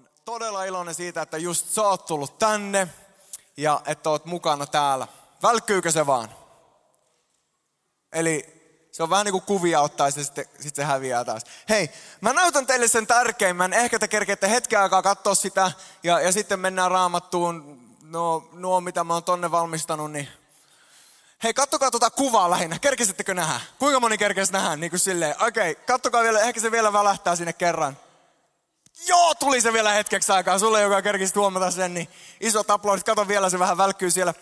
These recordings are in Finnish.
oon todella iloinen siitä, että just sä oot tullut tänne ja että oot mukana täällä. Välkkyykö se vaan? Eli se on vähän niin kuin kuvia ottaa ja sitten, sitten se häviää taas. Hei, mä näytän teille sen tärkeimmän. Ehkä te kerkeette hetken aikaa katsoa sitä ja, ja sitten mennään raamattuun. No, nuo mitä mä oon tonne valmistanut, niin Hei, kattokaa tuota kuvaa lähinnä. Kerkesittekö nähdä? Kuinka moni kerkesi nähdä? Niin kuin silleen, okei, okay, kattokaa vielä, ehkä se vielä välähtää sinne kerran. Joo, tuli se vielä hetkeksi aikaa. Sulle, joka kerkisi huomata sen, niin iso aplodit. Kato vielä, se vähän välkkyy siellä.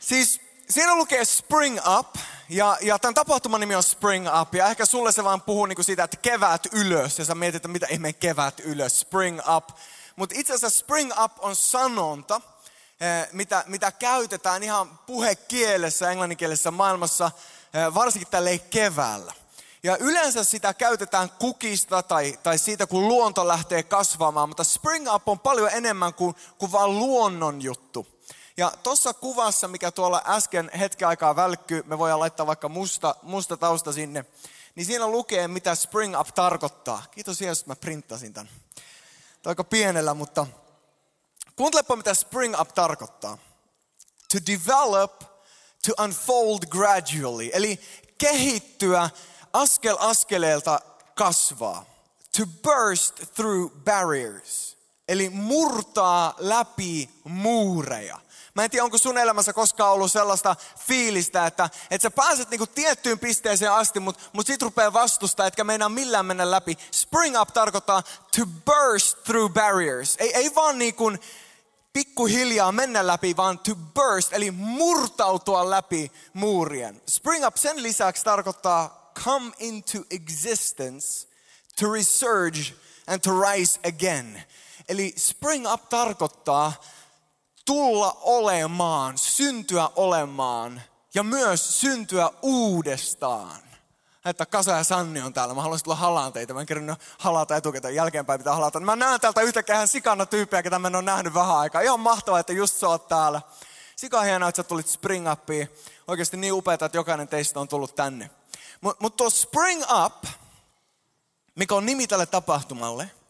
Siis siinä lukee Spring Up, ja, ja tämän tapahtuman nimi on Spring Up, ja ehkä sulle se vaan puhuu niin kuin siitä, että kevät ylös, ja sä mietit, että mitä ihmeen kevät ylös, Spring Up. Mutta itse asiassa Spring Up on sanonta, eh, mitä, mitä käytetään ihan puhekielessä, englanninkielisessä maailmassa, eh, varsinkin tälle keväällä. Ja yleensä sitä käytetään kukista tai, tai siitä, kun luonto lähtee kasvamaan, mutta Spring Up on paljon enemmän kuin, kuin vain luonnon juttu. Ja tuossa kuvassa, mikä tuolla äsken hetken aikaa välkkyy, me voidaan laittaa vaikka musta, musta tausta sinne, niin siinä lukee, mitä Spring Up tarkoittaa. Kiitos Jeesus, että mä printtasin tämän. Tämä aika pienellä, mutta kuuntelepa, mitä Spring Up tarkoittaa. To develop, to unfold gradually. Eli kehittyä askel askeleelta kasvaa. To burst through barriers. Eli murtaa läpi muureja. Mä en tiedä, onko sun elämässä koskaan ollut sellaista fiilistä, että, että sä pääset niinku tiettyyn pisteeseen asti, mutta mut sit rupeaa vastusta, etkä meinaa millään mennä läpi. Spring up tarkoittaa to burst through barriers. Ei, ei vaan niin kuin pikkuhiljaa mennä läpi, vaan to burst, eli murtautua läpi muurien. Spring up sen lisäksi tarkoittaa come into existence, to resurge and to rise again. Eli spring up tarkoittaa tulla olemaan, syntyä olemaan ja myös syntyä uudestaan. Että Kasa ja Sanni on täällä. Mä haluaisin tulla halaan teitä. Mä en kerran halata etukäteen. Jälkeenpäin pitää halata. Mä näen täältä yhtäkään sikana tyyppiä, ketä mä en ole nähnyt vähän aikaa. Ihan mahtavaa, että just sä oot täällä. Sika hienoa, että sä tulit Spring Upiin. Oikeasti niin upeaa, että jokainen teistä on tullut tänne. Mutta mut tuo Spring Up, mikä on nimi tälle tapahtumalle –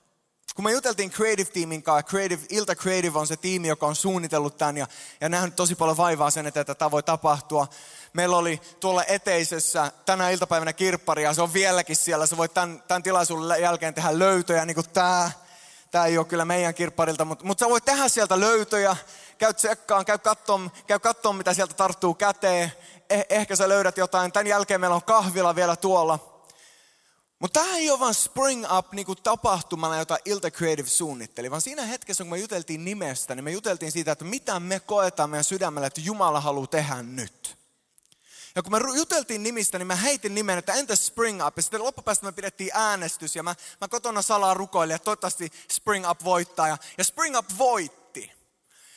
kun me juteltiin Creative Teamin kanssa, Creative, Ilta Creative on se tiimi, joka on suunnitellut tämän ja, ja nähnyt tosi paljon vaivaa sen, että tätä voi tapahtua. Meillä oli tuolla eteisessä tänä iltapäivänä kirppari ja se on vieläkin siellä. Se voi tämän, tämän tilaisuuden jälkeen tehdä löytöjä, niin kuin tämä. Tämä ei ole kyllä meidän kirpparilta, mutta, mutta sä voit tehdä sieltä löytöjä. Käy tsekkaan, käy katsomaan, käy katsomaan mitä sieltä tarttuu käteen. Eh, ehkä sä löydät jotain. Tämän jälkeen meillä on kahvila vielä tuolla mutta tämä ei ole vain Spring Up niinku tapahtumana, jota Ilta Creative suunnitteli, vaan siinä hetkessä, kun me juteltiin nimestä, niin me juteltiin siitä, että mitä me koetaan meidän sydämellä, että Jumala haluaa tehdä nyt. Ja kun me juteltiin nimistä, niin mä heitin nimen, että entä Spring Up? Ja sitten loppupäästä me pidettiin äänestys ja mä, mä kotona salaa rukoilin, että toivottavasti Spring Up voittaa. Ja, ja Spring Up voitti.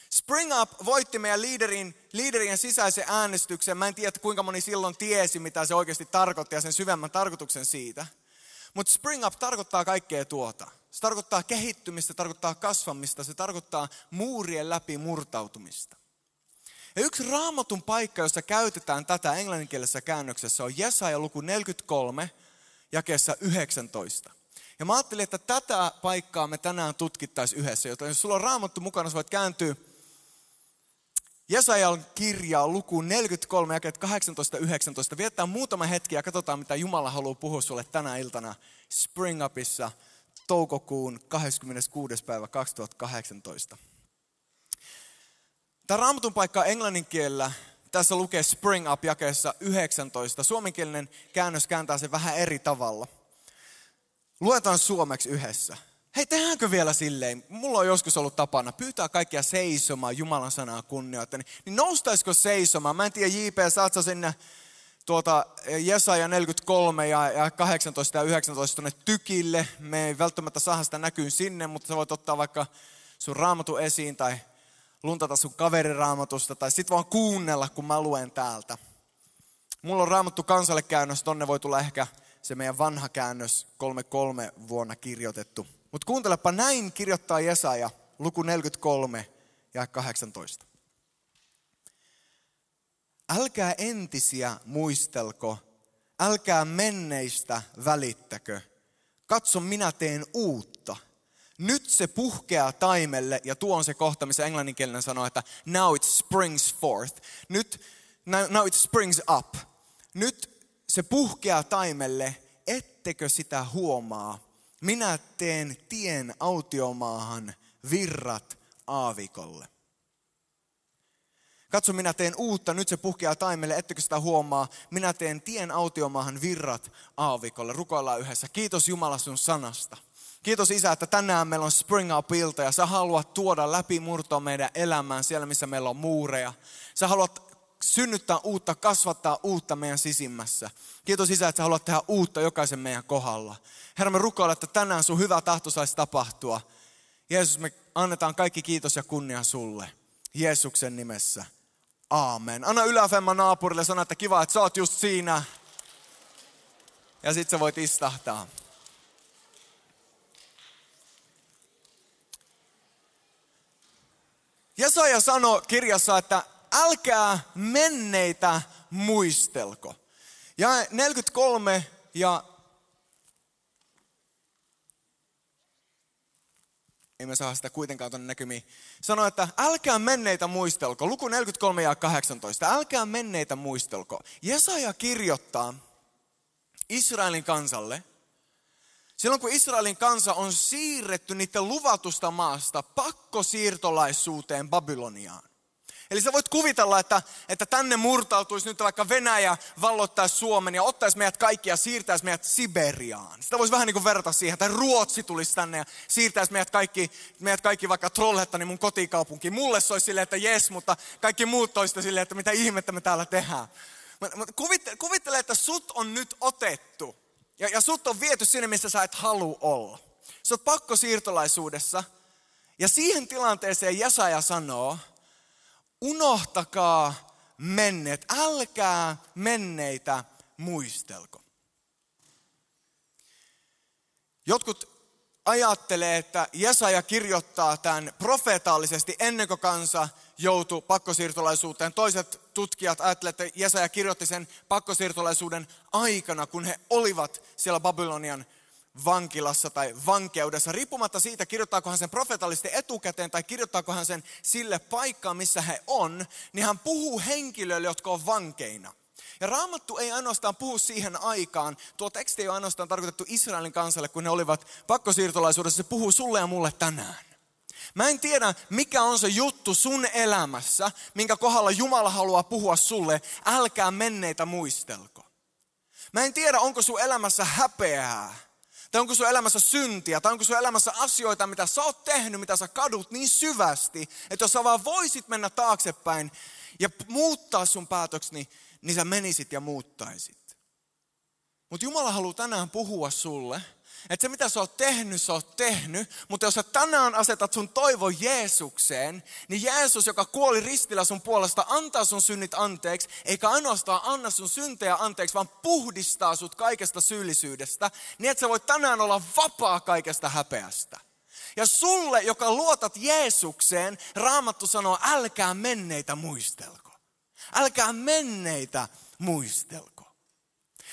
Spring Up voitti meidän liiderin, liiderien sisäisen äänestyksen. Mä en tiedä, kuinka moni silloin tiesi, mitä se oikeasti tarkoitti ja sen syvemmän tarkoituksen siitä. Mutta spring up tarkoittaa kaikkea tuota. Se tarkoittaa kehittymistä, tarkoittaa kasvamista, se tarkoittaa muurien läpi murtautumista. Ja yksi raamatun paikka, jossa käytetään tätä englanninkielisessä käännöksessä, on Jesaja luku 43, jakeessa 19. Ja mä ajattelin, että tätä paikkaa me tänään tutkittaisiin yhdessä, joten jos sulla on raamattu mukana, sä voit kääntyä Jesajan kirjaa luku 43, jakeet 18-19. Viettää muutama hetki ja katsotaan, mitä Jumala haluaa puhua sulle tänä iltana Spring Upissa toukokuun 26. päivä 2018. Tämä raamatun paikka englannin kielellä, tässä lukee Spring Up jakeessa 19. Suomenkielinen käännös kääntää sen vähän eri tavalla. Luetaan suomeksi yhdessä. Hei, tehdäänkö vielä silleen? Mulla on joskus ollut tapana pyytää kaikkia seisomaan Jumalan sanaa kunnioittain. Niin noustaisiko seisomaan? Mä en tiedä, JP, saat sä sinne tuota Jesaja 43 ja, ja 18 ja 19 tuonne tykille. Me ei välttämättä saada sitä näkyyn sinne, mutta sä voit ottaa vaikka sun raamatu esiin tai luntata sun kaveriraamatusta tai sit vaan kuunnella, kun mä luen täältä. Mulla on raamattu kansalle käännös, tonne voi tulla ehkä se meidän vanha käännös 33 vuonna kirjoitettu. Mutta kuuntelepa, näin kirjoittaa Jesaja, luku 43 ja 18. Älkää entisiä muistelko, älkää menneistä välittäkö. Katso, minä teen uutta. Nyt se puhkeaa taimelle, ja tuo on se kohta, missä englanninkielinen sanoo, että now it springs forth. Nyt, now it springs up. Nyt se puhkeaa taimelle, ettekö sitä huomaa? Minä teen tien autiomaahan virrat aavikolle. Katso, minä teen uutta, nyt se puhkeaa taimelle, ettekö sitä huomaa. Minä teen tien autiomaahan virrat aavikolle. Rukoillaan yhdessä. Kiitos Jumala sun sanasta. Kiitos Isä, että tänään meillä on Spring Up-ilta ja sä haluat tuoda läpi murtoa meidän elämään siellä, missä meillä on muureja. Sä haluat synnyttää uutta, kasvattaa uutta meidän sisimmässä. Kiitos Isä, että sä haluat tehdä uutta jokaisen meidän kohdalla. Herra, me rukoillaan, että tänään sun hyvä tahto saisi tapahtua. Jeesus, me annetaan kaikki kiitos ja kunnia sulle. Jeesuksen nimessä. Aamen. Anna yläfemma naapurille sanoa, että kiva, että sä oot just siinä. Ja sit sä voit istahtaa. Jesaja sanoi kirjassa, että älkää menneitä muistelko. Ja 43 ja ei me saa sitä kuitenkaan tuonne näkymiin. Sano, että älkää menneitä muistelko. Luku 43 ja 18. Älkää menneitä muistelko. Jesaja kirjoittaa Israelin kansalle, silloin kun Israelin kansa on siirretty niiden luvatusta maasta pakkosiirtolaisuuteen Babyloniaan. Eli sä voit kuvitella, että, että tänne murtautuisi nyt vaikka Venäjä valloittaisi Suomen ja ottaisi meidät kaikki ja siirtäisi meidät Siberiaan. Sitä voisi vähän niin kuin verrata siihen, että Ruotsi tulisi tänne ja siirtäisi meidät kaikki, meidät kaikki vaikka Trollhettani mun kotikaupunkiin. Mulle se olisi silleen, että jes, mutta kaikki muut toista silleen, että mitä ihmettä me täällä tehdään. Kuvittele, kuvittele että sut on nyt otettu ja, ja sut on viety sinne, missä sä et halua olla. Sä oot pakko siirtolaisuudessa ja siihen tilanteeseen Jesaja sanoo, unohtakaa menneet, älkää menneitä muistelko. Jotkut ajattelee, että Jesaja kirjoittaa tämän profeetallisesti ennen kuin kansa joutui pakkosiirtolaisuuteen. Toiset tutkijat ajattelevat, että Jesaja kirjoitti sen pakkosiirtolaisuuden aikana, kun he olivat siellä Babylonian vankilassa tai vankeudessa, riippumatta siitä, kirjoittaako hän sen profetallisesti etukäteen tai kirjoittaako hän sen sille paikkaan, missä he on, niin hän puhuu henkilöille, jotka on vankeina. Ja Raamattu ei ainoastaan puhu siihen aikaan, tuo teksti ei ole ainoastaan tarkoitettu Israelin kansalle, kun ne olivat pakkosiirtolaisuudessa, se puhuu sulle ja mulle tänään. Mä en tiedä, mikä on se juttu sun elämässä, minkä kohdalla Jumala haluaa puhua sulle, älkää menneitä muistelko. Mä en tiedä, onko sun elämässä häpeää, tai onko sun elämässä syntiä, tai onko sun elämässä asioita, mitä sä oot tehnyt, mitä sä kadut niin syvästi, että jos sä vaan voisit mennä taaksepäin ja muuttaa sun päätöksi, niin, niin sä menisit ja muuttaisit. Mutta Jumala haluaa tänään puhua sulle – että se mitä sä oot tehnyt, sä oot tehnyt, mutta jos sä tänään asetat sun toivo Jeesukseen, niin Jeesus, joka kuoli ristillä sun puolesta, antaa sun synnit anteeksi, eikä ainoastaan anna sun syntejä anteeksi, vaan puhdistaa sut kaikesta syyllisyydestä, niin että sä voit tänään olla vapaa kaikesta häpeästä. Ja sulle, joka luotat Jeesukseen, Raamattu sanoo, älkää menneitä muistelko. Älkää menneitä muistelko.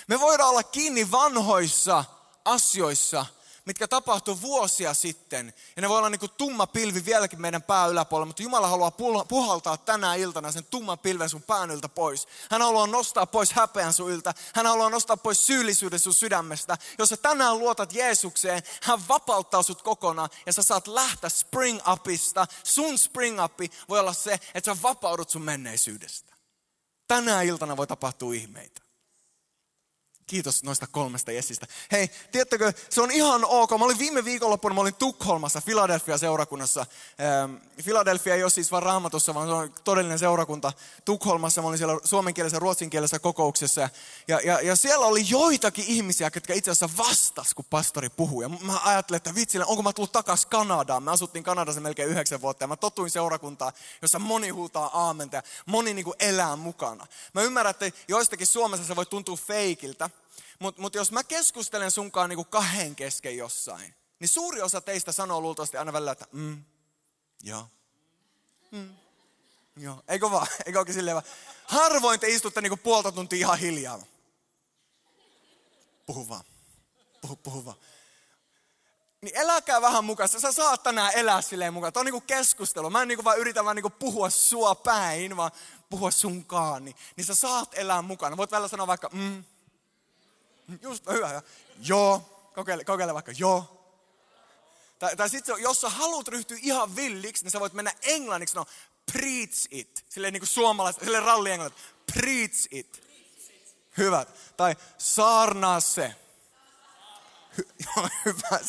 Me voidaan olla kiinni vanhoissa asioissa, mitkä tapahtui vuosia sitten. Ja ne voi olla niin kuin tumma pilvi vieläkin meidän pää yläpuolella, mutta Jumala haluaa puhaltaa tänä iltana sen tumman pilven sun pään yltä pois. Hän haluaa nostaa pois häpeän sun yltä. Hän haluaa nostaa pois syyllisyyden sun sydämestä. Jos sä tänään luotat Jeesukseen, hän vapauttaa sut kokonaan ja sä saat lähteä spring upista. Sun spring upi voi olla se, että sä vapaudut sun menneisyydestä. Tänä iltana voi tapahtua ihmeitä. Kiitos noista kolmesta Jessistä. Hei, tiedättekö, se on ihan ok. Mä olin viime viikonloppuna, mä olin Tukholmassa, Philadelphia seurakunnassa. Ähm, Philadelphia ei ole siis vaan raamatussa, vaan se on todellinen seurakunta. Tukholmassa mä olin siellä suomenkielisessä ruotsinkielisessä kokouksessa. Ja, ja, ja siellä oli joitakin ihmisiä, jotka itse asiassa vastas, kun pastori puhui. Ja mä ajattelin, että vitsille, onko mä tullut takas Kanadaan. Me asuttiin Kanadassa melkein yhdeksän vuotta ja mä totuin seurakuntaa, jossa moni huutaa aamenta ja moni niin kuin elää mukana. Mä ymmärrän, että joistakin Suomessa se voi tuntua feikiltä. Mutta mut jos mä keskustelen sunkaan niinku kahden kesken jossain, niin suuri osa teistä sanoo luultavasti aina välillä, että mm, joo, mm, joo. Eikö vaan? Eikö oikein silleen vaan? Harvoin te istutte niinku puolta tuntia ihan hiljaa. Puhu vaan. Puhu, puhu vaan. niin eläkää vähän mukaan. Sä saat tänään elää silleen mukaan. Tämä on niinku keskustelu. Mä en niinku vaan yritä vaan niinku puhua sua päin, vaan puhua sunkaan. Niin, niin sä saat elää mukana. Voit välillä sanoa vaikka, mm, just hyvä. Joo, kokeile, kokeile vaikka, joo. Tai, tai sitten jos sä haluat ryhtyä ihan villiksi, niin sä voit mennä englanniksi, no preach it. Silleen niin kuin suomalaista, silleen ralli englanniksi. Preach it. Hyvä. Tai saarnaa se. Hy, joo, hyvä.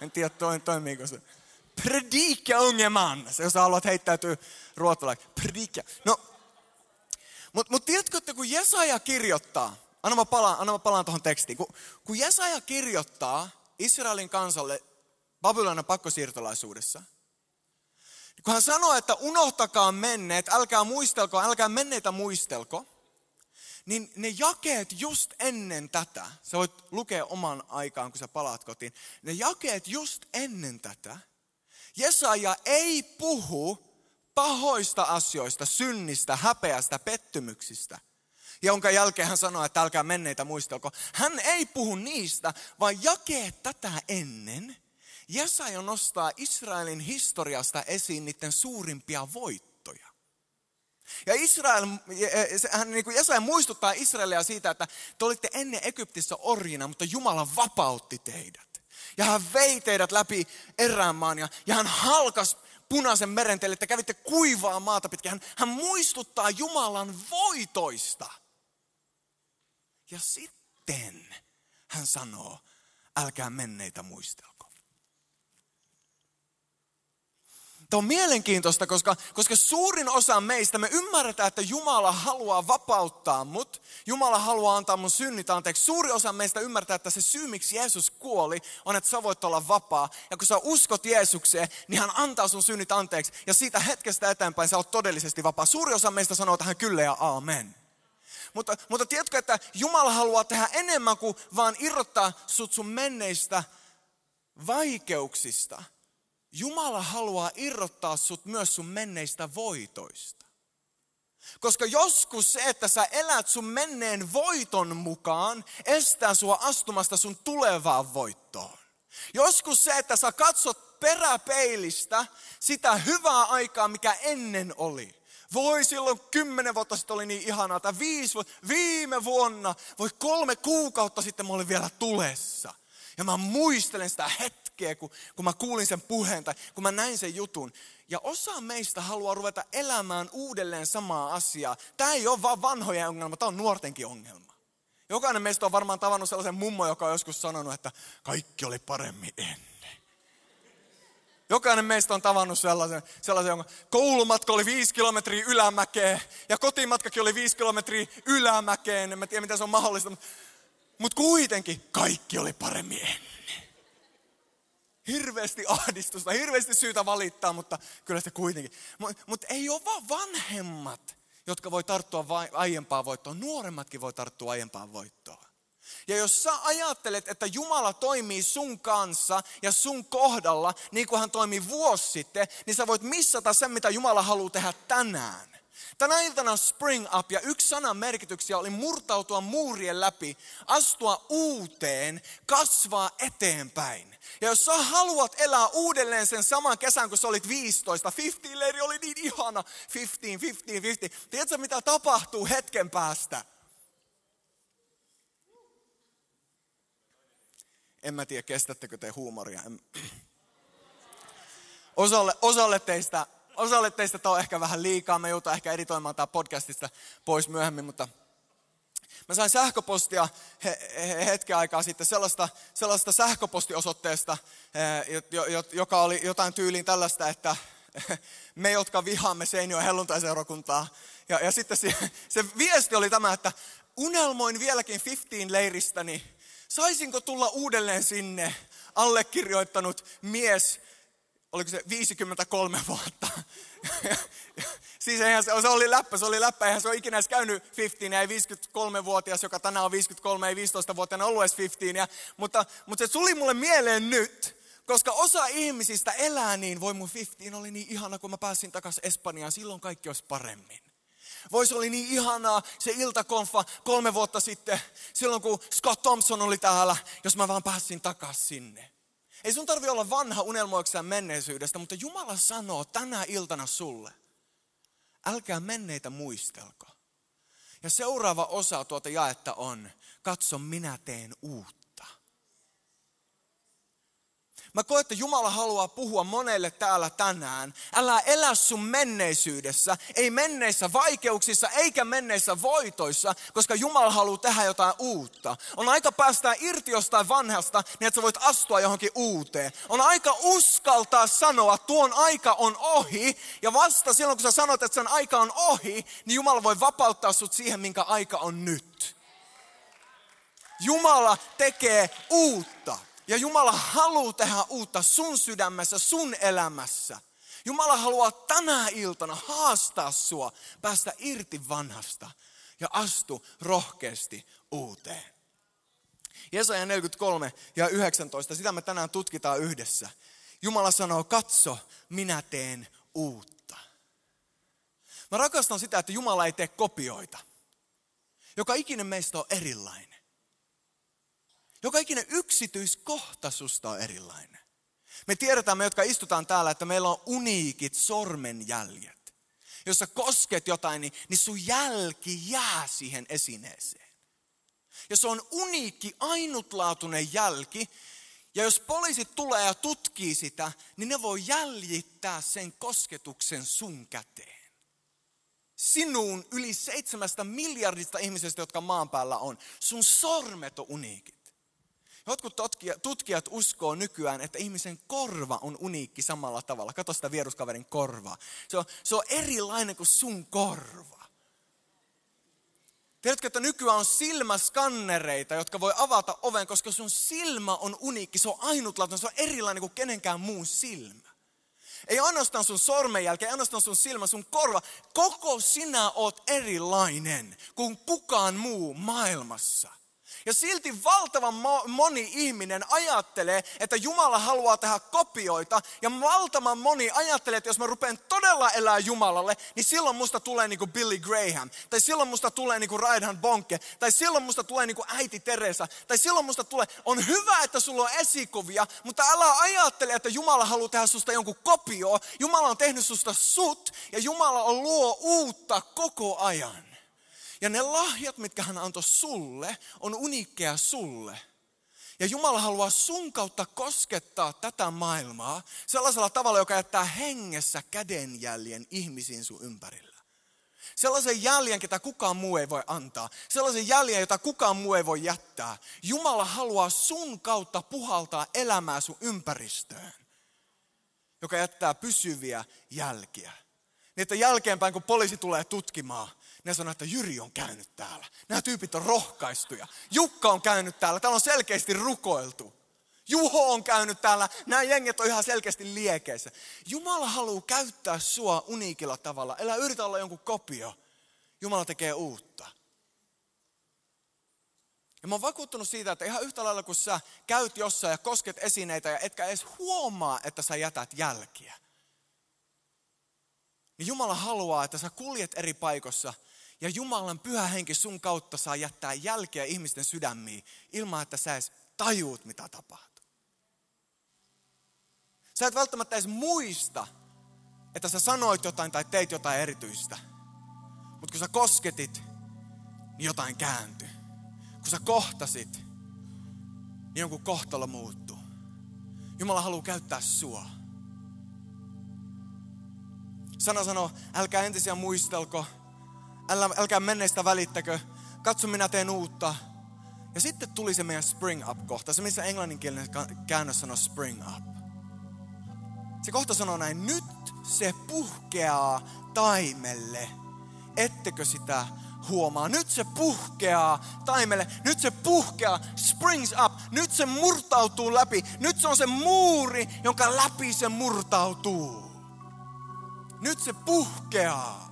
En tiedä, toi, toimiiko se. Predika ongelman. Se, jos haluat heittäytyä ruotsalaiksi. Predika. No, mutta mut tiedätkö, että kun Jesaja kirjoittaa, anna mä palaan, anna mä palaan tuohon tekstiin. Kun, kun Jesaja kirjoittaa Israelin kansalle Babylonin pakkosiirtolaisuudessa, niin kun hän sanoo, että unohtakaa menneet, älkää muistelko, älkää menneitä muistelko, niin ne jakeet just ennen tätä, sä voit lukea oman aikaan, kun sä palaat kotiin, ne jakeet just ennen tätä, Jesaja ei puhu pahoista asioista, synnistä, häpeästä, pettymyksistä, jonka jälkeen hän sanoi, että älkää menneitä muistelko. Hän ei puhu niistä, vaan jakeet tätä ennen. Jesaja nostaa Israelin historiasta esiin niiden suurimpia voittoja. Ja Israel, hän niin kuin Jesaja muistuttaa Israelia siitä, että te olitte ennen Egyptissä orjina, mutta Jumala vapautti teidät. Ja hän vei teidät läpi eräänmaan ja, ja hän halkas punaisen meren teille, että kävitte kuivaa maata pitkin. Hän, hän muistuttaa Jumalan voitoista. Ja sitten hän sanoo, älkää menneitä muistelko. Tämä on mielenkiintoista, koska, koska suurin osa meistä, me ymmärretään, että Jumala haluaa vapauttaa mut. Jumala haluaa antaa mun synnit anteeksi. Suuri osa meistä ymmärtää, että se syy, miksi Jeesus kuoli, on, että sä voit olla vapaa. Ja kun sä uskot Jeesukseen, niin hän antaa sun synnit anteeksi. Ja siitä hetkestä eteenpäin sä oot todellisesti vapaa. Suuri osa meistä sanoo tähän kyllä ja aamen. Mutta, mutta tiedätkö, että Jumala haluaa tehdä enemmän kuin vaan irrottaa sut sun menneistä vaikeuksista Jumala haluaa irrottaa sut myös sun menneistä voitoista. Koska joskus se, että sä elät sun menneen voiton mukaan, estää sua astumasta sun tulevaan voittoon. Joskus se, että sä katsot peräpeilistä sitä hyvää aikaa, mikä ennen oli. Voi silloin kymmenen vuotta sitten oli niin ihanaa, tai viisi viime vuonna, voi kolme kuukautta sitten mä olin vielä tulessa. Ja mä muistelen sitä hetkeä, kun, kun mä kuulin sen puheen tai kun mä näin sen jutun. Ja osa meistä haluaa ruveta elämään uudelleen samaa asiaa. Tämä ei ole vaan vanhojen ongelma, tämä on nuortenkin ongelma. Jokainen meistä on varmaan tavannut sellaisen mummo, joka on joskus sanonut, että kaikki oli paremmin ennen. Jokainen meistä on tavannut sellaisen, sellaisen jonka koulumatka oli viisi kilometriä ylämäkeen ja kotimatkakin oli viisi kilometriä ylämäkeen. En mä tiedä, miten se on mahdollista, mutta mutta kuitenkin kaikki oli paremmin ennen. Hirveästi ahdistusta, hirveästi syytä valittaa, mutta kyllä se kuitenkin. Mutta mut ei ole vaan vanhemmat, jotka voi tarttua vai, aiempaan voittoon. Nuoremmatkin voi tarttua aiempaan voittoon. Ja jos sä ajattelet, että Jumala toimii sun kanssa ja sun kohdalla, niin kuin hän toimi vuosi sitten, niin sä voit missata sen, mitä Jumala haluaa tehdä tänään. Tänä iltana Spring Up ja yksi sanan merkityksiä oli murtautua muurien läpi, astua uuteen, kasvaa eteenpäin. Ja jos sä haluat elää uudelleen sen saman kesän, kun sä olit 15, 15 leiri oli niin ihana, 15, 15, 15. Tiedätkö mitä tapahtuu hetken päästä? En mä tiedä, kestättekö te huumoria. Osalle, osalle teistä osalle teistä tämä on ehkä vähän liikaa. Me joutuu ehkä editoimaan tämä podcastista pois myöhemmin, mutta Mä sain sähköpostia hetken aikaa sitten sellaista, sellaista sähköpostiosoitteesta, joka oli jotain tyyliin tällaista, että me, jotka vihaamme Seinio helluntaiseurakuntaa. Ja, ja sitten se, se viesti oli tämä, että unelmoin vieläkin 15 leiristäni. Saisinko tulla uudelleen sinne allekirjoittanut mies, oliko se 53 vuotta. siis eihän se, se oli läppä, se oli läppä, eihän se ole ikinä edes käynyt 15, ei 53-vuotias, joka tänään on 53, ei 15-vuotiaana ollut edes 15. Ja, mutta, mutta se tuli mulle mieleen nyt, koska osa ihmisistä elää niin, voi mun 15 oli niin ihana, kun mä pääsin takaisin Espanjaan, silloin kaikki olisi paremmin. Voisi oli niin ihanaa se iltakonfa kolme vuotta sitten, silloin kun Scott Thompson oli täällä, jos mä vaan pääsin takaisin sinne. Ei sun tarvi olla vanha unelmoikseen menneisyydestä, mutta Jumala sanoo tänä iltana sulle, älkää menneitä muistelko. Ja seuraava osa tuota jaetta on, katso minä teen uutta. Mä koen, että Jumala haluaa puhua monelle täällä tänään. Älä elä sun menneisyydessä, ei menneissä vaikeuksissa eikä menneissä voitoissa, koska Jumala haluaa tehdä jotain uutta. On aika päästää irti jostain vanhasta, niin että sä voit astua johonkin uuteen. On aika uskaltaa sanoa, että tuon aika on ohi, ja vasta silloin kun sä sanot, että sen aika on ohi, niin Jumala voi vapauttaa sut siihen, minkä aika on nyt. Jumala tekee uutta. Ja Jumala haluaa tehdä uutta sun sydämessä, sun elämässä. Jumala haluaa tänä iltana haastaa sua, päästä irti vanhasta ja astu rohkeasti uuteen. Jesaja 43 ja 19, sitä me tänään tutkitaan yhdessä. Jumala sanoo, katso, minä teen uutta. Mä rakastan sitä, että Jumala ei tee kopioita. Joka ikinen meistä on erilainen. Joka ikinen yksityiskohta susta on erilainen. Me tiedetään, me jotka istutaan täällä, että meillä on uniikit sormenjäljet. Jos sä kosket jotain, niin, niin sun jälki jää siihen esineeseen. Ja se on uniikki, ainutlaatuinen jälki. Ja jos poliisit tulee ja tutkii sitä, niin ne voi jäljittää sen kosketuksen sun käteen. Sinuun yli seitsemästä miljardista ihmisestä, jotka maan päällä on. Sun sormet on uniikit. Jotkut tutkijat uskoo nykyään, että ihmisen korva on uniikki samalla tavalla. Kato sitä vieruskaverin korvaa. Se on, se on erilainen kuin sun korva. Tiedätkö, että nykyään on silmäskannereita, jotka voi avata oven, koska sun silmä on uniikki, se on ainutlaatuinen, se on erilainen kuin kenenkään muun silmä. Ei ainoastaan sun sormenjälki, ei ainoastaan sun silmä, sun korva. Koko sinä oot erilainen kuin kukaan muu maailmassa. Ja silti valtavan moni ihminen ajattelee, että Jumala haluaa tehdä kopioita. Ja valtavan moni ajattelee, että jos mä rupean todella elää Jumalalle, niin silloin musta tulee niin kuin Billy Graham. Tai silloin musta tulee niin kuin Raidhan Bonke. Tai silloin musta tulee niin kuin äiti Teresa. Tai silloin musta tulee, on hyvä, että sulla on esikuvia, mutta älä ajattele, että Jumala haluaa tehdä susta jonkun kopio. Jumala on tehnyt susta sut ja Jumala on luo uutta koko ajan. Ja ne lahjat, mitkä hän antoi sulle, on uniikkeja sulle. Ja Jumala haluaa sun kautta koskettaa tätä maailmaa sellaisella tavalla, joka jättää hengessä kädenjäljen ihmisiin sun ympärillä. Sellaisen jäljen, ketä kukaan muu ei voi antaa. Sellaisen jäljen, jota kukaan muu ei voi jättää. Jumala haluaa sun kautta puhaltaa elämää sun ympäristöön, joka jättää pysyviä jälkiä. Niin että jälkeenpäin, kun poliisi tulee tutkimaan, ne sanoo, että Jyri on käynyt täällä. Nämä tyypit on rohkaistuja. Jukka on käynyt täällä. Täällä on selkeästi rukoiltu. Juho on käynyt täällä. Nämä jenget on ihan selkeästi liekeissä. Jumala haluaa käyttää sua uniikilla tavalla. Älä yritä olla jonkun kopio. Jumala tekee uutta. Ja mä oon vakuuttunut siitä, että ihan yhtä lailla kun sä käyt jossain ja kosket esineitä ja etkä edes huomaa, että sä jätät jälkiä. Niin Jumala haluaa, että sä kuljet eri paikossa ja Jumalan pyhä henki sun kautta saa jättää jälkeä ihmisten sydämiin ilman, että sä edes tajuut, mitä tapahtuu. Sä et välttämättä edes muista, että sä sanoit jotain tai teit jotain erityistä. Mutta kun sä kosketit, niin jotain kääntyi. Kun sä kohtasit, niin jonkun kohtalo muuttuu. Jumala haluaa käyttää sua. Sana sanoo, älkää entisiä muistelko, älä, älkää menneistä välittäkö, katso minä teen uutta. Ja sitten tuli se meidän spring up-kohta, se missä englanninkielinen käännös sanoo spring up. Se kohta sanoo näin, nyt se puhkeaa taimelle, ettekö sitä huomaa. Nyt se puhkeaa taimelle, nyt se puhkeaa, springs up, nyt se murtautuu läpi. Nyt se on se muuri, jonka läpi se murtautuu. Nyt se puhkeaa.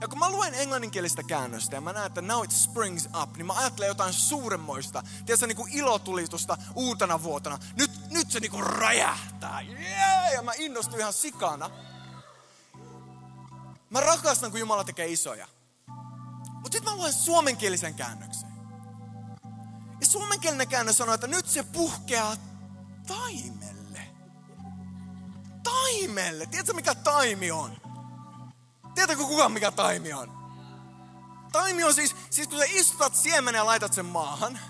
Ja kun mä luen englanninkielistä käännöstä ja mä näen, että now it springs up, niin mä ajattelen jotain suuremmoista. Tiedätkö, niin kuin ilotulitusta uutena vuotena. Nyt, nyt se niin kuin räjähtää. Yeah! Ja mä innostun ihan sikana. Mä rakastan, kun Jumala tekee isoja. Mutta sitten mä luen suomenkielisen käännöksen. Ja suomenkielinen käännös sanoo, että nyt se puhkeaa taimelle. Taimelle. Tiedätkö mikä taimi on? Tiedätkö kukaan mikä taimi on? Taimi on siis, siis kun sä istutat siemenen ja laitat sen maahan,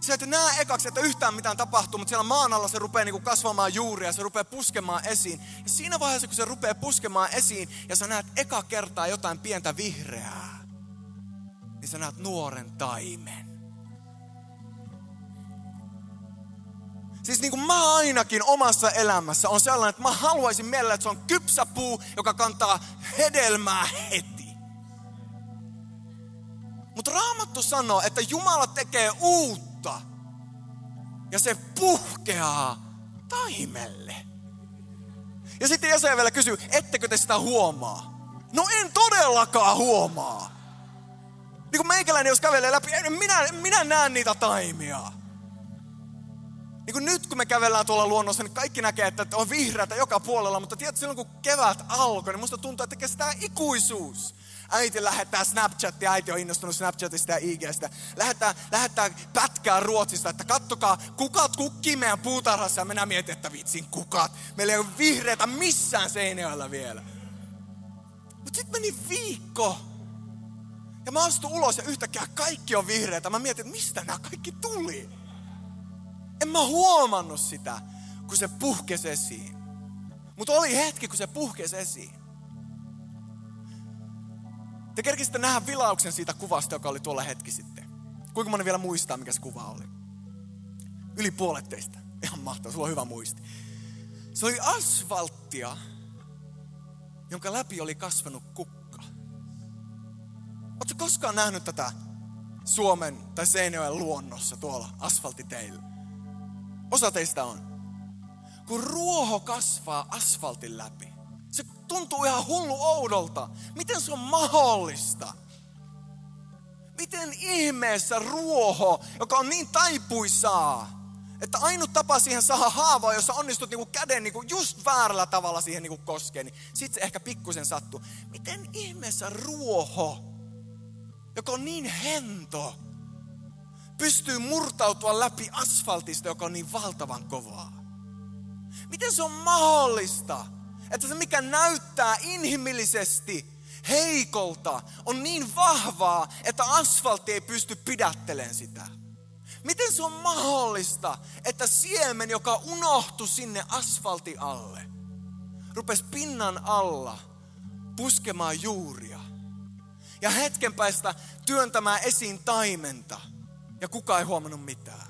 sä et näe ekaksi, että yhtään mitään tapahtuu, mutta siellä maan alla se rupeaa niinku kasvamaan juuria, se rupeaa puskemaan esiin. Ja siinä vaiheessa, kun se rupeaa puskemaan esiin ja sä näet eka kertaa jotain pientä vihreää, niin sä näet nuoren taimen. Siis niin kuin mä ainakin omassa elämässä on sellainen, että mä haluaisin mielellä, että se on kypsä puu, joka kantaa hedelmää heti. Mutta Raamattu sanoo, että Jumala tekee uutta. Ja se puhkeaa taimelle. Ja sitten Jesaja vielä kysyy, ettekö te sitä huomaa? No en todellakaan huomaa. Niin kuin meikäläinen, jos kävelee läpi, minä, minä näen niitä taimia. Niin kuin nyt kun me kävellään tuolla luonnossa, niin kaikki näkee, että on vihreätä joka puolella, mutta tiedät, silloin kun kevät alkoi, niin musta tuntuu, että kestää ikuisuus. Äiti lähettää Snapchatia, äiti on innostunut Snapchatista ja IGstä. Lähettää, lähettää pätkää Ruotsista, että kattokaa, kukat kukkii meidän puutarhassa. Ja minä mietin, että vitsin kukat. Meillä ei ole vihreätä missään Seinäjoella vielä. Mutta sitten meni viikko. Ja mä astun ulos ja yhtäkkiä kaikki on vihreätä. Mä mietin, että mistä nämä kaikki tuli. En mä huomannut sitä, kun se puhkesi esiin. Mutta oli hetki, kun se puhkesi esiin. Te kerkisitte nähdä vilauksen siitä kuvasta, joka oli tuolla hetki sitten. Kuinka moni vielä muistaa, mikä se kuva oli? Yli puolet teistä. Ihan mahtavaa, sulla on hyvä muisti. Se oli asfalttia, jonka läpi oli kasvanut kukka. Oletko koskaan nähnyt tätä Suomen tai Seinäjoen luonnossa tuolla asfaltiteillä? Osa teistä on. Kun ruoho kasvaa asfaltin läpi, se tuntuu ihan hullu oudolta. Miten se on mahdollista? Miten ihmeessä ruoho, joka on niin taipuisaa, että ainut tapa siihen saada haavaa, jossa onnistut niinku käden niinku just väärällä tavalla siihen niinku koskeen, niin sit se ehkä pikkusen sattuu. Miten ihmeessä ruoho, joka on niin hento, pystyy murtautua läpi asfaltista, joka on niin valtavan kovaa? Miten se on mahdollista? Että se mikä näyttää inhimillisesti heikolta on niin vahvaa, että asfaltti ei pysty pidättelemään sitä. Miten se on mahdollista, että siemen, joka unohtui sinne asfalti alle, rupesi pinnan alla puskemaan juuria ja hetken päästä työntämään esiin taimenta ja kukaan ei huomannut mitään.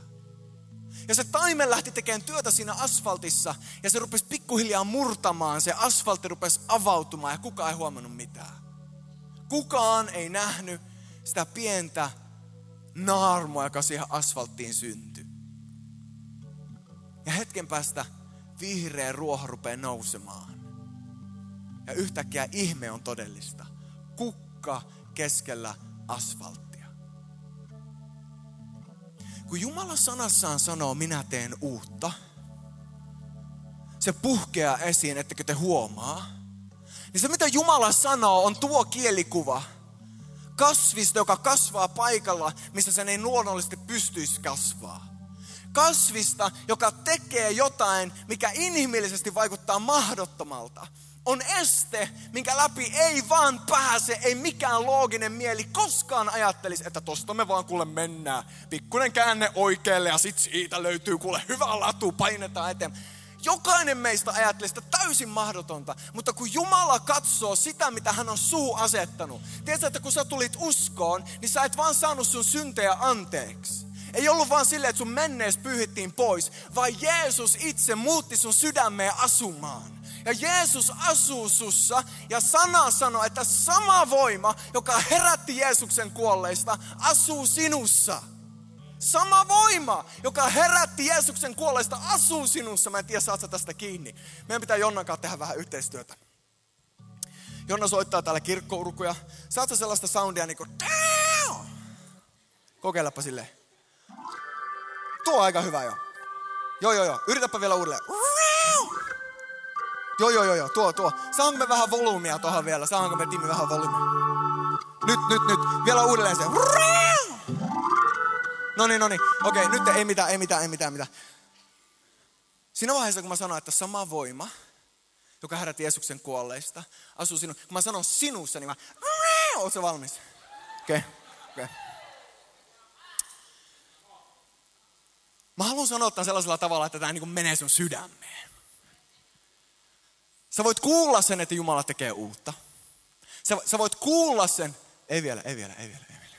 Ja se taimen lähti tekemään työtä siinä asfaltissa ja se rupesi pikkuhiljaa murtamaan. Se asfaltti rupesi avautumaan ja kukaan ei huomannut mitään. Kukaan ei nähnyt sitä pientä naarmua, joka siihen asfalttiin syntyi. Ja hetken päästä vihreä ruoho rupeaa nousemaan. Ja yhtäkkiä ihme on todellista. Kukka keskellä asfalttia. Kun Jumala sanassaan sanoo, minä teen uutta, se puhkeaa esiin, ettekö te huomaa. Niin se mitä Jumala sanoo on tuo kielikuva kasvista, joka kasvaa paikalla, missä sen ei luonnollisesti pystyisi kasvaa. Kasvista, joka tekee jotain, mikä inhimillisesti vaikuttaa mahdottomalta on este, minkä läpi ei vaan pääse, ei mikään looginen mieli koskaan ajattelisi, että tosta me vaan kuule mennään. Pikkuinen käänne oikealle ja sit siitä löytyy kuule hyvä latu, painetaan eteen. Jokainen meistä ajattelee sitä täysin mahdotonta, mutta kun Jumala katsoo sitä, mitä hän on suu asettanut. Tiedätkö, että kun sä tulit uskoon, niin sä et vaan saanut sun syntejä anteeksi. Ei ollut vaan silleen, että sun mennees pyyhittiin pois, vaan Jeesus itse muutti sun sydämeen asumaan. Ja Jeesus asuu sussa ja sana sanoo, että sama voima, joka herätti Jeesuksen kuolleista, asuu sinussa. Sama voima, joka herätti Jeesuksen kuolleista, asuu sinussa. Mä en tiedä, saat tästä kiinni. Meidän pitää Jonnan kanssa tehdä vähän yhteistyötä. Jonna soittaa täällä kirkkourkuja. Saat sellaista soundia niin kuin Kokeilepa silleen. Tuo on aika hyvä jo. Joo, joo, joo. Yritäpä vielä uudelleen. Joo, joo, joo, joo, tuo, tuo. Saanko me vähän volyymia tuohon vielä? Saanko me Timi vähän volyymia? Nyt, nyt, nyt. Vielä uudelleen se. No niin, no niin. Okei, nyt ei mitään, ei mitään, ei mitään, mitään. Siinä vaiheessa, kun mä sanoin, että sama voima, joka herätti Jeesuksen kuolleista, asuu sinun. Kun mä sanon sinussa, niin mä, oot se valmis? Okei, okay. okei. Okay. Mä haluan sanoa tämän sellaisella tavalla, että tämä niin menee sun sydämeen. Sä voit kuulla sen, että Jumala tekee uutta. Sä, sä voit kuulla sen, ei vielä, ei vielä, ei vielä, ei vielä.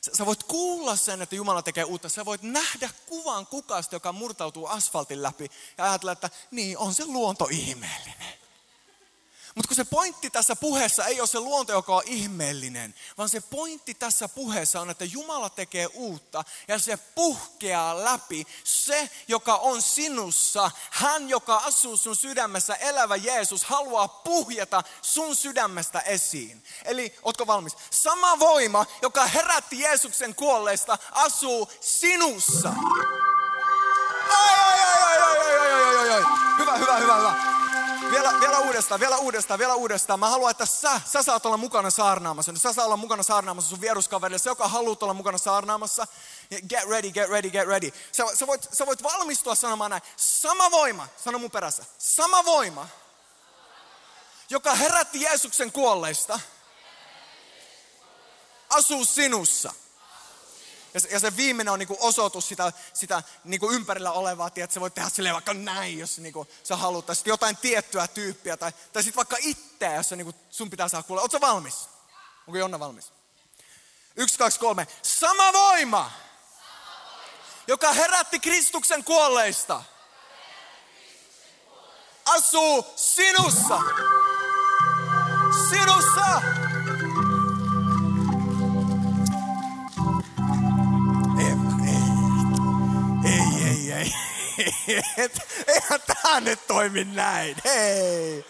Sä, sä voit kuulla sen, että Jumala tekee uutta. Sä voit nähdä kuvan kukasta, joka murtautuu asfaltin läpi ja ajatella, että niin, on se luonto ihmeellinen. Mutta kun se pointti tässä puheessa ei ole se luonto, joka on ihmeellinen, vaan se pointti tässä puheessa on, että Jumala tekee uutta ja se puhkeaa läpi. Se, joka on sinussa, hän, joka asuu sun sydämessä, elävä Jeesus, haluaa puhjata sun sydämestä esiin. Eli, otko valmis? Sama voima, joka herätti Jeesuksen kuolleista, asuu sinussa. Ai, ai, ai, ai, ai, ai, ai, ai, ai. Hyvä, hyvä, hyvä, hyvä vielä, vielä uudestaan, vielä uudestaan, vielä uudestaan. Mä haluan, että sä, sä saat olla mukana saarnaamassa. Sä saat olla mukana saarnaamassa sun vieruskaverille. Se, joka haluat olla mukana saarnaamassa. Get ready, get ready, get ready. Sä, sä, voit, sä voit valmistua sanomaan näin. Sama voima, sano mun perässä. Sama voima, joka herätti Jeesuksen kuolleista, asuu sinussa. Ja se, ja se viimeinen on niinku osoitus sitä, sitä niinku ympärillä olevaa, että sä voit tehdä silleen vaikka näin, jos niinku sä haluat, tai jotain tiettyä tyyppiä, tai, tai sitten vaikka itseä, jos niinku sun pitää saada kuulla. Oletko valmis? Onko Jonna valmis? Yksi, kaksi, kolme. Sama voima, joka herätti Kristuksen kuolleista, asuu sinussa. Sinussa. Et, eihän tämä nyt toimi näin. Hei.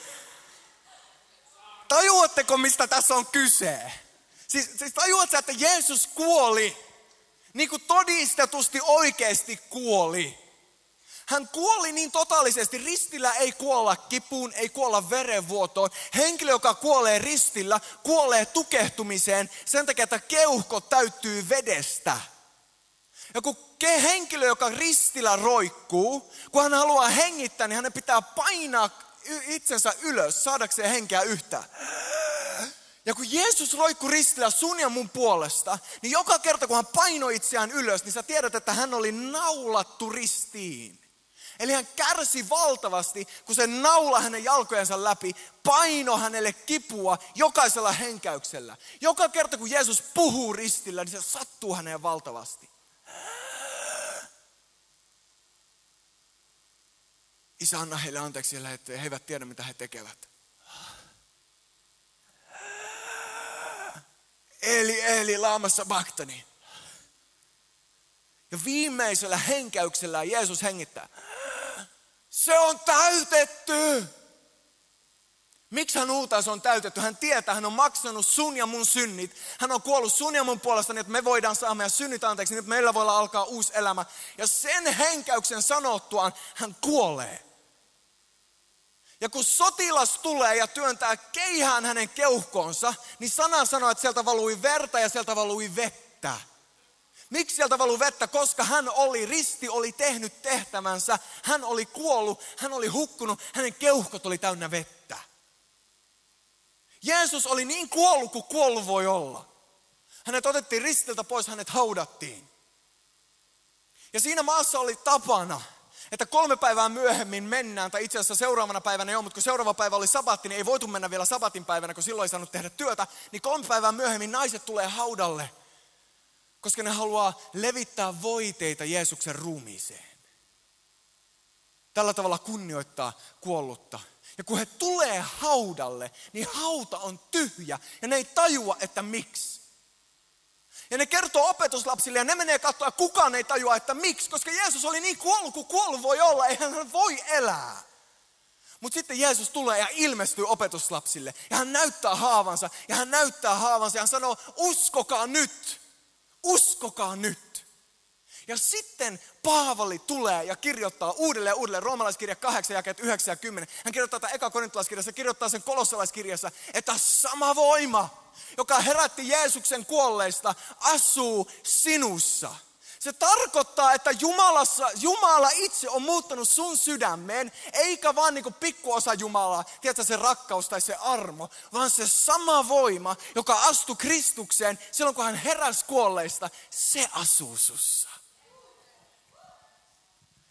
Tajuatteko, mistä tässä on kyse? Siis, siis tajuatte, että Jeesus kuoli, niin kuin todistetusti oikeasti kuoli. Hän kuoli niin totaalisesti, ristillä ei kuolla kipuun, ei kuolla verenvuotoon. Henkilö, joka kuolee ristillä, kuolee tukehtumiseen sen takia, että keuhko täyttyy vedestä. Ja kun henkilö, joka ristillä roikkuu, kun hän haluaa hengittää, niin hänen pitää painaa itsensä ylös saadakseen henkeä yhtä. Ja kun Jeesus roikkui ristillä sun ja mun puolesta, niin joka kerta kun hän painoi itseään ylös, niin sä tiedät, että hän oli naulattu ristiin. Eli hän kärsi valtavasti, kun se naula hänen jalkojensa läpi, paino hänelle kipua jokaisella henkäyksellä. Joka kerta kun Jeesus puhuu ristillä, niin se sattuu häneen valtavasti. Isä, anna heille anteeksi että he eivät tiedä, mitä he tekevät. Eli, eli, laamassa baktani. Ja viimeisellä henkäyksellä Jeesus hengittää. Se on täytetty. Miksi hän huutaa, se on täytetty? Hän tietää, hän on maksanut sun ja mun synnit. Hän on kuollut sun ja mun puolesta, niin että me voidaan saada meidän synnit anteeksi, niin että meillä voi alkaa uusi elämä. Ja sen henkäyksen sanottuaan hän kuolee. Ja kun sotilas tulee ja työntää keihään hänen keuhkoonsa, niin sana sanoo, että sieltä valui verta ja sieltä valui vettä. Miksi sieltä valui vettä? Koska hän oli, risti oli tehnyt tehtävänsä, hän oli kuollut, hän oli hukkunut, hänen keuhkot oli täynnä vettä. Jeesus oli niin kuollut kuin kuollut voi olla. Hänet otettiin ristiltä pois, hänet haudattiin. Ja siinä maassa oli tapana, että kolme päivää myöhemmin mennään, tai itse asiassa seuraavana päivänä jo, mutta kun seuraava päivä oli sabatti, niin ei voitu mennä vielä sabatin päivänä, kun silloin ei saanut tehdä työtä, niin kolme päivää myöhemmin naiset tulee haudalle, koska ne haluaa levittää voiteita Jeesuksen ruumiiseen. Tällä tavalla kunnioittaa kuollutta. Ja kun he tulee haudalle, niin hauta on tyhjä ja ne ei tajua, että miksi. Ja ne kertoo opetuslapsille ja ne menee katsoa kukaan ei tajua, että miksi. Koska Jeesus oli niin kuollut kuin kuollut voi olla, eihän hän voi elää. Mutta sitten Jeesus tulee ja ilmestyy opetuslapsille. Ja hän näyttää haavansa. Ja hän näyttää haavansa ja hän sanoo, uskokaa nyt. Uskokaa nyt. Ja sitten Paavali tulee ja kirjoittaa uudelleen uudelleen roomalaiskirja 8 jakeet 9 ja 10. Hän kirjoittaa tätä eka korintolaiskirjassa, kirjoittaa sen kolossalaiskirjassa, että sama voima, joka herätti Jeesuksen kuolleista, asuu sinussa. Se tarkoittaa, että Jumalassa, Jumala itse on muuttanut sun sydämeen, eikä vaan niin pikkuosa Jumalaa, tiedätkö, se rakkaus tai se armo, vaan se sama voima, joka astui Kristukseen silloin, kun hän heräsi kuolleista, se asuu sussa.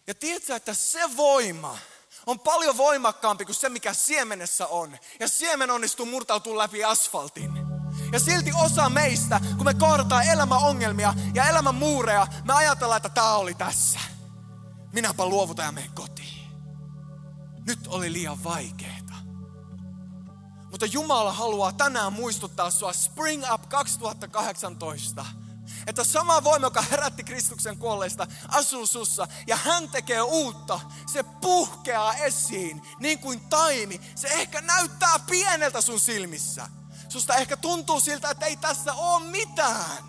Ja tiedätkö, että se voima on paljon voimakkaampi kuin se, mikä siemenessä on. Ja siemen onnistuu murtautua läpi asfaltin. Ja silti osa meistä, kun me kohdataan elämän ongelmia ja elämän muureja, me ajatellaan, että tämä oli tässä. Minäpä luovutan ja menen kotiin. Nyt oli liian vaikeeta. Mutta Jumala haluaa tänään muistuttaa sua Spring Up 2018 että sama voima, joka herätti Kristuksen kuolleista, asuu sussa ja hän tekee uutta. Se puhkeaa esiin niin kuin taimi. Se ehkä näyttää pieneltä sun silmissä. Susta ehkä tuntuu siltä, että ei tässä ole mitään.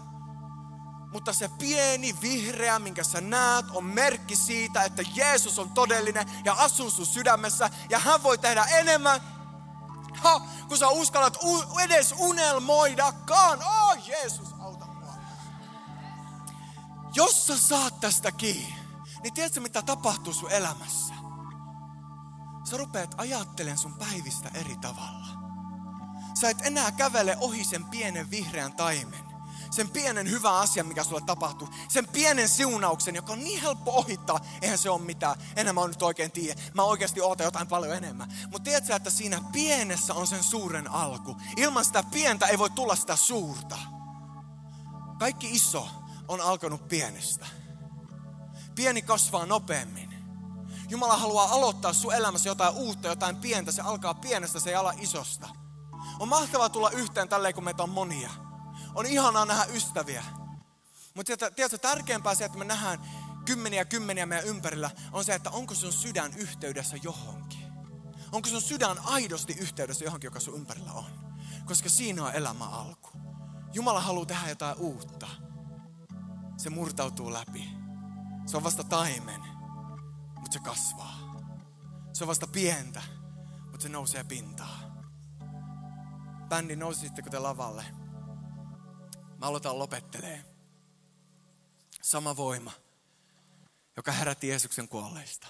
Mutta se pieni vihreä, minkä sä näet, on merkki siitä, että Jeesus on todellinen ja asuu sun sydämessä. Ja hän voi tehdä enemmän, ha, kun sä uskallat edes unelmoidakaan. Oh Jeesus, auta mua. Jos sä saat tästä kiinni, niin tiedätkö mitä tapahtuu sun elämässä? Sä rupeat ajattelemaan sun päivistä eri tavalla. Sä et enää kävele ohi sen pienen vihreän taimen. Sen pienen hyvän asian, mikä sulle tapahtuu. Sen pienen siunauksen, joka on niin helppo ohittaa. Eihän se ole mitään. Enää mä nyt oikein tiedä. Mä oikeasti ootan jotain paljon enemmän. Mutta tiedätkö, että siinä pienessä on sen suuren alku. Ilman sitä pientä ei voi tulla sitä suurta. Kaikki iso on alkanut pienestä. Pieni kasvaa nopeammin. Jumala haluaa aloittaa sun elämässä jotain uutta, jotain pientä. Se alkaa pienestä, se ei ala isosta. On mahtavaa tulla yhteen tälleen, kun meitä on monia. On ihanaa nähdä ystäviä. Mutta tiedätkö, tärkeämpää se, että me nähdään kymmeniä kymmeniä meidän ympärillä, on se, että onko sun sydän yhteydessä johonkin. Onko sun sydän aidosti yhteydessä johonkin, joka sun ympärillä on. Koska siinä on elämä alku. Jumala haluaa tehdä jotain uutta. Se murtautuu läpi. Se on vasta taimen, mutta se kasvaa. Se on vasta pientä, mutta se nousee pintaan bändi, nousisitteko te lavalle? Mä aloitan lopettelee. Sama voima, joka herätti Jeesuksen kuolleista,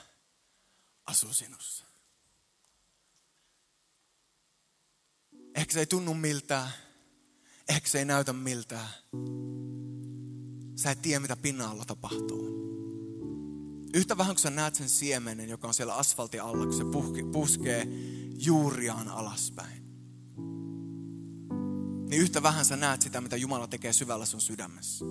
asuu sinussa. Ehkä se ei tunnu miltään. Ehkä se ei näytä miltään. Sä et tiedä, mitä pinnan alla tapahtuu. Yhtä vähän kun sä näet sen siemenen, joka on siellä asfaltin alla, kun se puskee juuriaan alaspäin niin yhtä vähän sä näet sitä, mitä Jumala tekee syvällä sun sydämessä.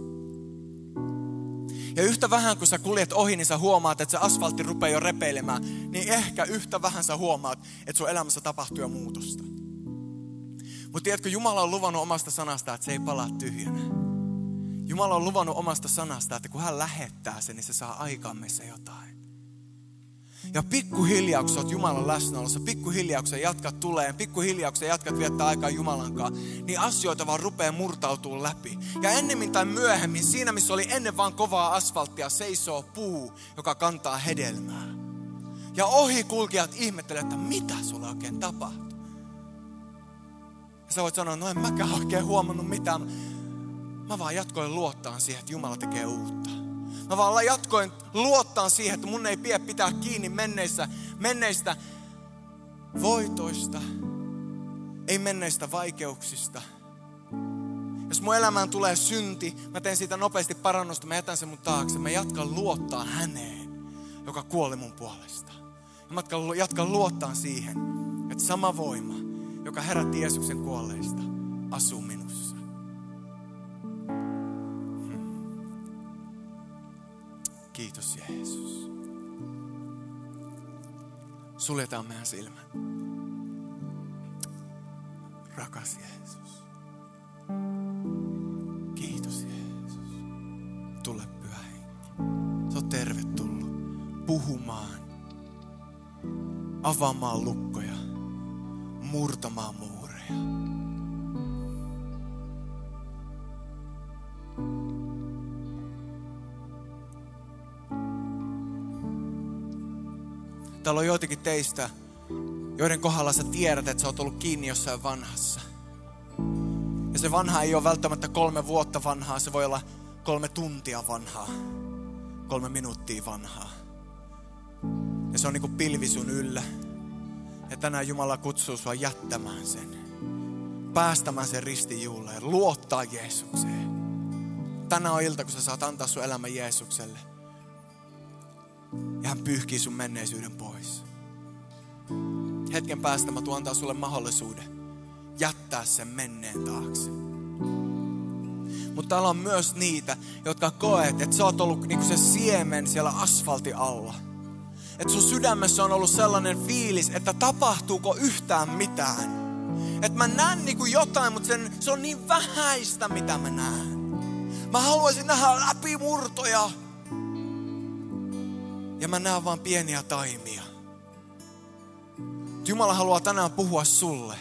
Ja yhtä vähän kun sä kuljet ohi, niin sä huomaat, että se asfaltti rupeaa jo repeilemään, niin ehkä yhtä vähän sä huomaat, että sun elämässä tapahtuu jo muutosta. Mutta tiedätkö, Jumala on luvannut omasta sanasta, että se ei palaa tyhjänä. Jumala on luvannut omasta sanasta, että kun hän lähettää sen, niin se saa aikaan meissä jotain. Ja pikkuhiljaa, kun sä oot Jumalan läsnäolossa, pikkuhiljaa, kun sä jatkat tuleen, pikkuhiljaa, kun sä jatkat viettää aikaa Jumalan kanssa, niin asioita vaan rupeaa murtautuu läpi. Ja ennemmin tai myöhemmin, siinä missä oli ennen vaan kovaa asfalttia, seisoo puu, joka kantaa hedelmää. Ja ohikulkijat ihmettelevät, että mitä sulle oikein tapahtuu. Ja sä voit sanoa, no en mäkään oikein huomannut mitään. Mä vaan jatkoin luottaa siihen, että Jumala tekee uutta. Mä vaan jatkoin luottaa siihen, että mun ei pidä pitää kiinni menneistä, menneistä voitoista, ei menneistä vaikeuksista. Jos mun elämään tulee synti, mä teen siitä nopeasti parannusta, mä jätän sen mun taakse. Mä jatkan luottaa häneen, joka kuoli mun puolesta. Mä jatkan luottaa siihen, että sama voima, joka herätti Jeesuksen kuolleista, asuu minussa. Kiitos Jeesus. Suljetaan meidän silmät. Rakas Jeesus. Kiitos Jeesus. Tule pyhä henki. Sä oot tervetullut puhumaan, avaamaan lukkoja, murtamaan muureja. Täällä on joitakin teistä, joiden kohdalla sä tiedät, että sä oot ollut kiinni jossain vanhassa. Ja se vanha ei ole välttämättä kolme vuotta vanhaa, se voi olla kolme tuntia vanhaa. kolme minuuttia vanhaa. Ja se on niin kuin pilvi sun yllä. Ja tänään Jumala kutsuu sua jättämään sen. Päästämään sen ristijuulle ja luottaa Jeesukseen. Tänään on ilta, kun sä saat antaa sun elämä Jeesukselle. Ja hän pyyhkii sun menneisyyden pois. Hetken päästä mä tuon antaa sulle mahdollisuuden jättää sen menneen taakse. Mutta täällä on myös niitä, jotka koet, että sä oot ollut niinku se siemen siellä asfalti alla. Että sun sydämessä on ollut sellainen fiilis, että tapahtuuko yhtään mitään. Että mä näen niinku jotain, mutta sen, se on niin vähäistä, mitä mä näen. Mä haluaisin nähdä läpimurtoja. Ja mä näen vaan pieniä taimia. Jumala haluaa tänään puhua sulle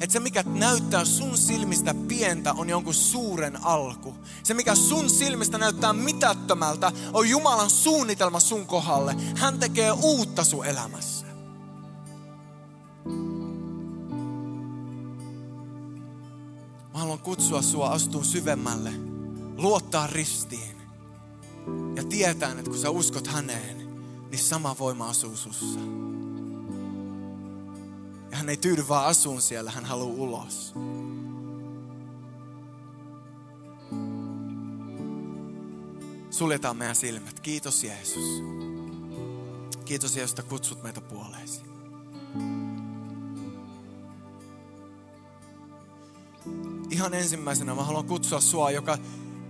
että se mikä näyttää sun silmistä pientä on jonkun suuren alku. Se mikä sun silmistä näyttää mitättömältä on Jumalan suunnitelma sun kohdalle. Hän tekee uutta sun elämässä. Mä haluan kutsua sua astuun syvemmälle, luottaa ristiin ja tietää, että kun sä uskot häneen, niin sama voima asuu sussa. Ja hän ei tyydy vaan asuun siellä, hän haluaa ulos. Suljetaan meidän silmät. Kiitos Jeesus. Kiitos Jeesus, että kutsut meitä puoleesi. Ihan ensimmäisenä mä haluan kutsua sua, joka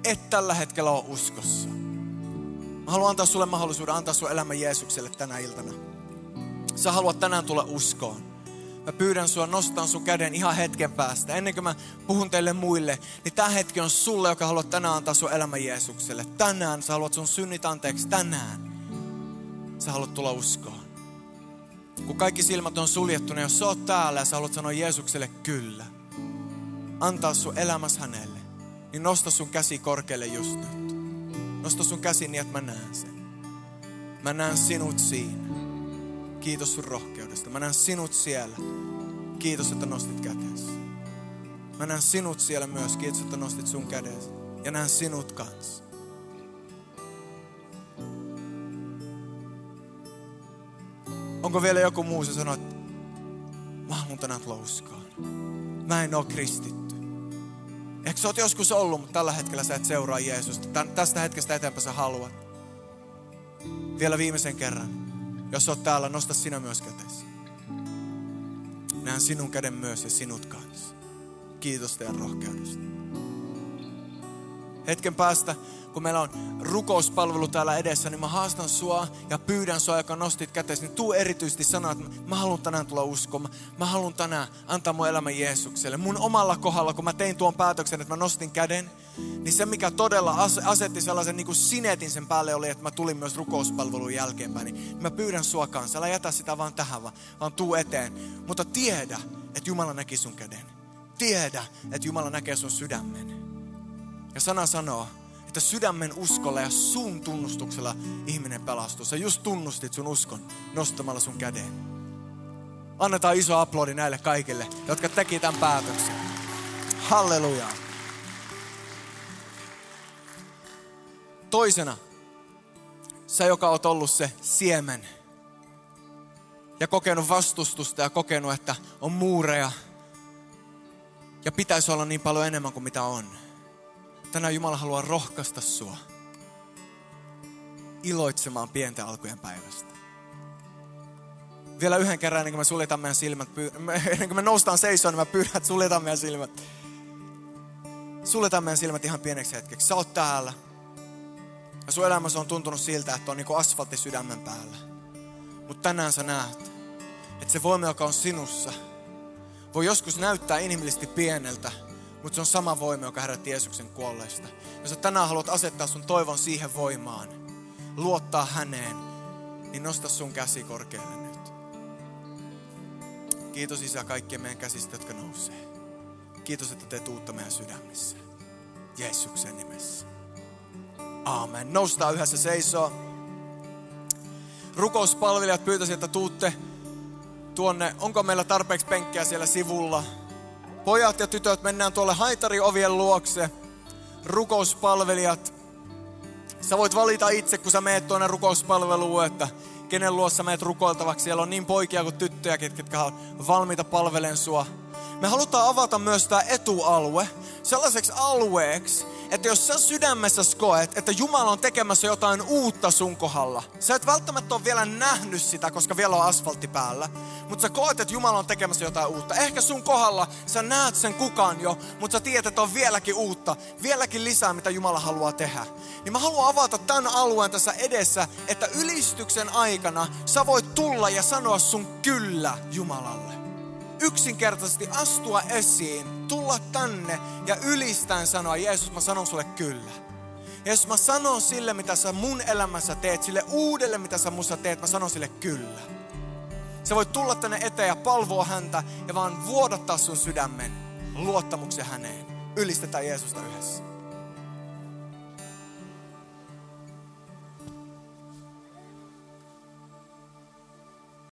et tällä hetkellä ole uskossa. Mä haluan antaa sulle mahdollisuuden antaa sun elämä Jeesukselle tänä iltana. Sä haluat tänään tulla uskoon mä pyydän sua nostaa sun käden ihan hetken päästä. Ennen kuin mä puhun teille muille, niin tämä hetki on sulle, joka haluat tänään antaa sun elämä Jeesukselle. Tänään sä haluat sun synnit anteeksi. Tänään sä haluat tulla uskoon. Kun kaikki silmät on suljettu, niin jos sä oot täällä ja sä haluat sanoa Jeesukselle kyllä, antaa sun elämäs hänelle, niin nosta sun käsi korkealle just nyt. Nosta sun käsi niin, että mä näen sen. Mä näen sinut siinä. Kiitos sun rohkeudesta. Mä näen sinut siellä. Kiitos, että nostit käteesi. Mä näen sinut siellä myös. Kiitos, että nostit sun kädesi. Ja näen sinut kanssa. Onko vielä joku muu, se sanoo, että mä haluan tänään louskaan. Mä en oo kristitty. Ehkä sä oot joskus ollut, mutta tällä hetkellä sä et seuraa Jeesusta. Tän, tästä hetkestä eteenpäin sä haluat. Vielä viimeisen kerran. Jos oot täällä, nosta sinä myös kätesi. Näen sinun käden myös ja sinut kanssa. Kiitos teidän rohkeudesta. Hetken päästä, kun meillä on rukouspalvelu täällä edessä, niin mä haastan sua ja pyydän sua, joka nostit kätesi, niin tuu erityisesti sanoa, että mä haluan tänään tulla uskoon. Mä, mä haluan tänään antaa mun elämän Jeesukselle. Mun omalla kohdalla, kun mä tein tuon päätöksen, että mä nostin käden, niin se mikä todella asetti sellaisen niin kuin sinetin sen päälle oli, että mä tulin myös rukouspalvelun jälkeenpäin. Niin mä pyydän sua kanssa, älä jätä sitä vaan tähän, vaan, vaan tuu eteen. Mutta tiedä, että Jumala näki sun käden. Tiedä, että Jumala näkee sun sydämen. Ja sana sanoo, että sydämen uskolla ja sun tunnustuksella ihminen pelastuu. Sä just tunnustit sun uskon nostamalla sun käden. Annetaan iso aplodi näille kaikille, jotka teki tämän päätöksen. Halleluja. Toisena, sä joka oot ollut se siemen ja kokenut vastustusta ja kokenut, että on muureja ja pitäisi olla niin paljon enemmän kuin mitä on. Tänään Jumala haluaa rohkaista sua iloitsemaan pienten alkujen päivästä. Vielä yhden kerran ennen kuin me suljetaan meidän silmät, ennen kuin me noustaan seisoon, niin mä pyydän, että suljetaan meidän silmät. Suljetaan meidän silmät ihan pieneksi hetkeksi. Sä oot täällä. Ja sun elämässä on tuntunut siltä, että on niin kuin asfaltti sydämen päällä. Mutta tänään sä näet, että se voima, joka on sinussa, voi joskus näyttää inhimillisesti pieneltä, mutta se on sama voima, joka herätti Jeesuksen kuolleista. Jos sä tänään haluat asettaa sun toivon siihen voimaan, luottaa häneen, niin nosta sun käsi korkealle nyt. Kiitos Isä kaikkien meidän käsistä, jotka nousee. Kiitos, että teet uutta meidän sydämissä. Jeesuksen nimessä. Aamen. Noustaan yhdessä seisoo. Rukouspalvelijat pyytäisivät, että tuutte tuonne. Onko meillä tarpeeksi penkkiä siellä sivulla? Pojat ja tytöt, mennään tuolle haitariovien luokse. Rukouspalvelijat, Sä voit valita itse, kun sä meet tuonne rukouspalveluun, että kenen luossa meet rukoiltavaksi. Siellä on niin poikia kuin tyttöjä, ketkä on valmiita palvelen sua. Me halutaan avata myös tämä etualue sellaiseksi alueeksi, että jos sä sydämessä koet, että Jumala on tekemässä jotain uutta sun kohdalla, sä et välttämättä ole vielä nähnyt sitä, koska vielä on asfaltti päällä, mutta sä koet, että Jumala on tekemässä jotain uutta. Ehkä sun kohdalla sä näet sen kukaan jo, mutta sä tiedät, että on vieläkin uutta, vieläkin lisää, mitä Jumala haluaa tehdä. Niin mä haluan avata tämän alueen tässä edessä, että ylistyksen aikana sä voit tulla ja sanoa sun kyllä Jumalalle yksinkertaisesti astua esiin, tulla tänne ja ylistään sanoa, Jeesus mä sanon sulle kyllä. Jeesus mä sanon sille, mitä sä mun elämässä teet, sille uudelle, mitä sä mussa teet, mä sanon sille kyllä. Sä voit tulla tänne eteen ja palvoa häntä ja vaan vuodattaa sun sydämen luottamuksen häneen. Ylistetään Jeesusta yhdessä.